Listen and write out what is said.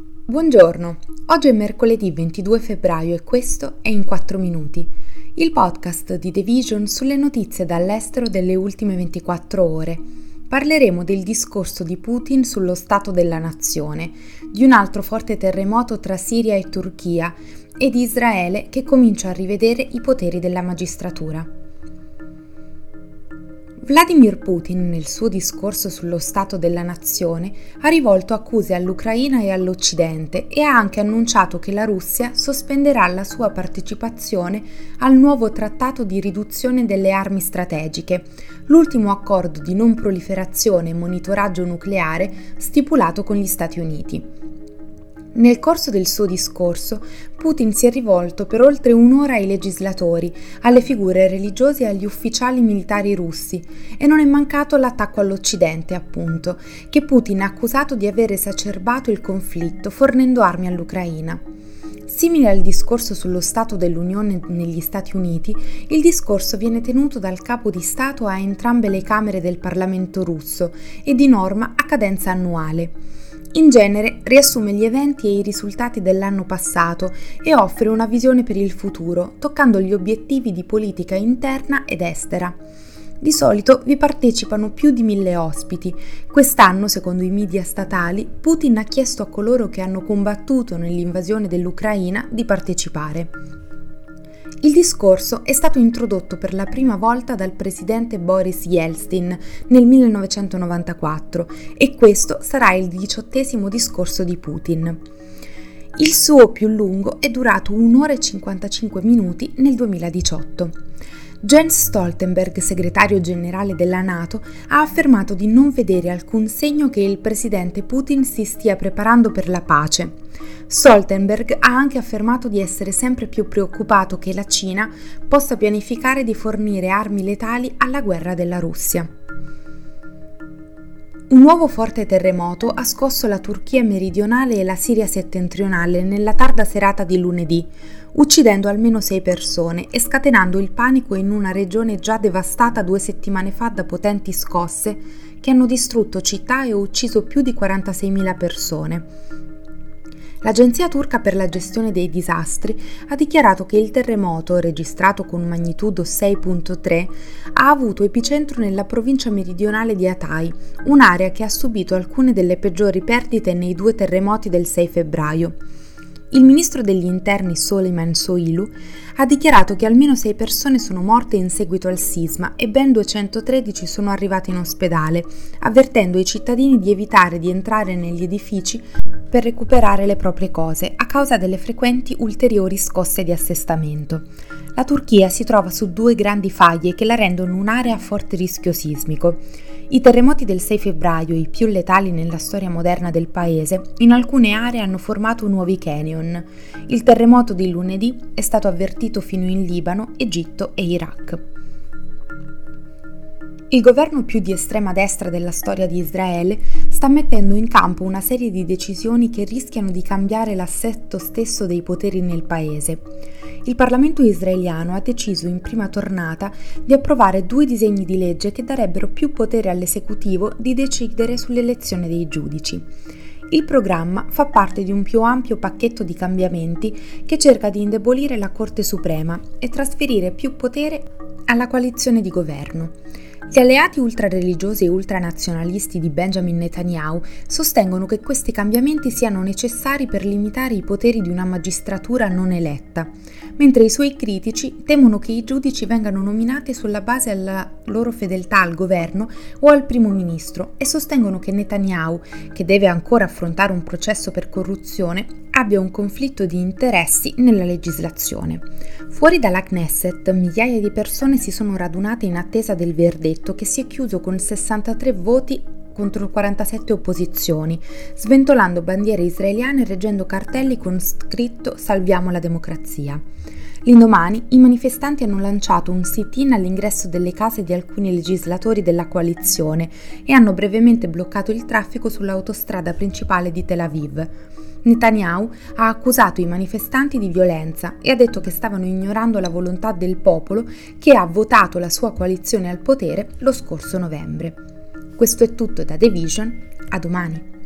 Buongiorno, oggi è mercoledì 22 febbraio e questo è In 4 Minuti, il podcast di The Vision sulle notizie dall'estero delle ultime 24 ore. Parleremo del discorso di Putin sullo stato della nazione, di un altro forte terremoto tra Siria e Turchia e di Israele che comincia a rivedere i poteri della magistratura. Vladimir Putin, nel suo discorso sullo Stato della Nazione, ha rivolto accuse all'Ucraina e all'Occidente e ha anche annunciato che la Russia sospenderà la sua partecipazione al nuovo trattato di riduzione delle armi strategiche, l'ultimo accordo di non proliferazione e monitoraggio nucleare stipulato con gli Stati Uniti. Nel corso del suo discorso, Putin si è rivolto per oltre un'ora ai legislatori, alle figure religiose e agli ufficiali militari russi e non è mancato l'attacco all'Occidente, appunto, che Putin ha accusato di aver esacerbato il conflitto fornendo armi all'Ucraina. Simile al discorso sullo Stato dell'Unione negli Stati Uniti, il discorso viene tenuto dal capo di Stato a entrambe le Camere del Parlamento russo e di norma a cadenza annuale. In genere riassume gli eventi e i risultati dell'anno passato e offre una visione per il futuro, toccando gli obiettivi di politica interna ed estera. Di solito vi partecipano più di mille ospiti. Quest'anno, secondo i media statali, Putin ha chiesto a coloro che hanno combattuto nell'invasione dell'Ucraina di partecipare. Il discorso è stato introdotto per la prima volta dal presidente Boris Yeltsin nel 1994 e questo sarà il diciottesimo discorso di Putin. Il suo più lungo è durato 1 ora e 55 minuti nel 2018. Jens Stoltenberg, segretario generale della Nato, ha affermato di non vedere alcun segno che il presidente Putin si stia preparando per la pace. Stoltenberg ha anche affermato di essere sempre più preoccupato che la Cina possa pianificare di fornire armi letali alla guerra della Russia. Un nuovo forte terremoto ha scosso la Turchia meridionale e la Siria settentrionale nella tarda serata di lunedì, uccidendo almeno sei persone e scatenando il panico in una regione già devastata due settimane fa da potenti scosse che hanno distrutto città e ucciso più di 46.000 persone. L'Agenzia turca per la gestione dei disastri ha dichiarato che il terremoto, registrato con magnitudo 6.3, ha avuto epicentro nella provincia meridionale di Hatay, un'area che ha subito alcune delle peggiori perdite nei due terremoti del 6 febbraio. Il ministro degli interni Soleiman Soilu ha dichiarato che almeno 6 persone sono morte in seguito al sisma e ben 213 sono arrivate in ospedale, avvertendo i cittadini di evitare di entrare negli edifici per recuperare le proprie cose a causa delle frequenti ulteriori scosse di assestamento. La Turchia si trova su due grandi faglie che la rendono un'area a forte rischio sismico. I terremoti del 6 febbraio, i più letali nella storia moderna del paese, in alcune aree hanno formato nuovi canyon. Il terremoto di lunedì è stato avvertito fino in Libano, Egitto e Iraq. Il governo più di estrema destra della storia di Israele sta mettendo in campo una serie di decisioni che rischiano di cambiare l'assetto stesso dei poteri nel paese il Parlamento israeliano ha deciso in prima tornata di approvare due disegni di legge che darebbero più potere all'esecutivo di decidere sull'elezione dei giudici. Il programma fa parte di un più ampio pacchetto di cambiamenti che cerca di indebolire la Corte Suprema e trasferire più potere alla coalizione di governo. Gli alleati ultrareligiosi e ultranazionalisti di Benjamin Netanyahu sostengono che questi cambiamenti siano necessari per limitare i poteri di una magistratura non eletta, mentre i suoi critici temono che i giudici vengano nominati sulla base della loro fedeltà al governo o al primo ministro e sostengono che Netanyahu, che deve ancora affrontare un processo per corruzione, abbia un conflitto di interessi nella legislazione. Fuori dalla Knesset migliaia di persone si sono radunate in attesa del verdetto che si è chiuso con 63 voti contro 47 opposizioni, sventolando bandiere israeliane e reggendo cartelli con scritto Salviamo la democrazia. L'indomani i manifestanti hanno lanciato un sit-in all'ingresso delle case di alcuni legislatori della coalizione e hanno brevemente bloccato il traffico sull'autostrada principale di Tel Aviv. Netanyahu ha accusato i manifestanti di violenza e ha detto che stavano ignorando la volontà del popolo che ha votato la sua coalizione al potere lo scorso novembre. Questo è tutto da The Vision, a domani.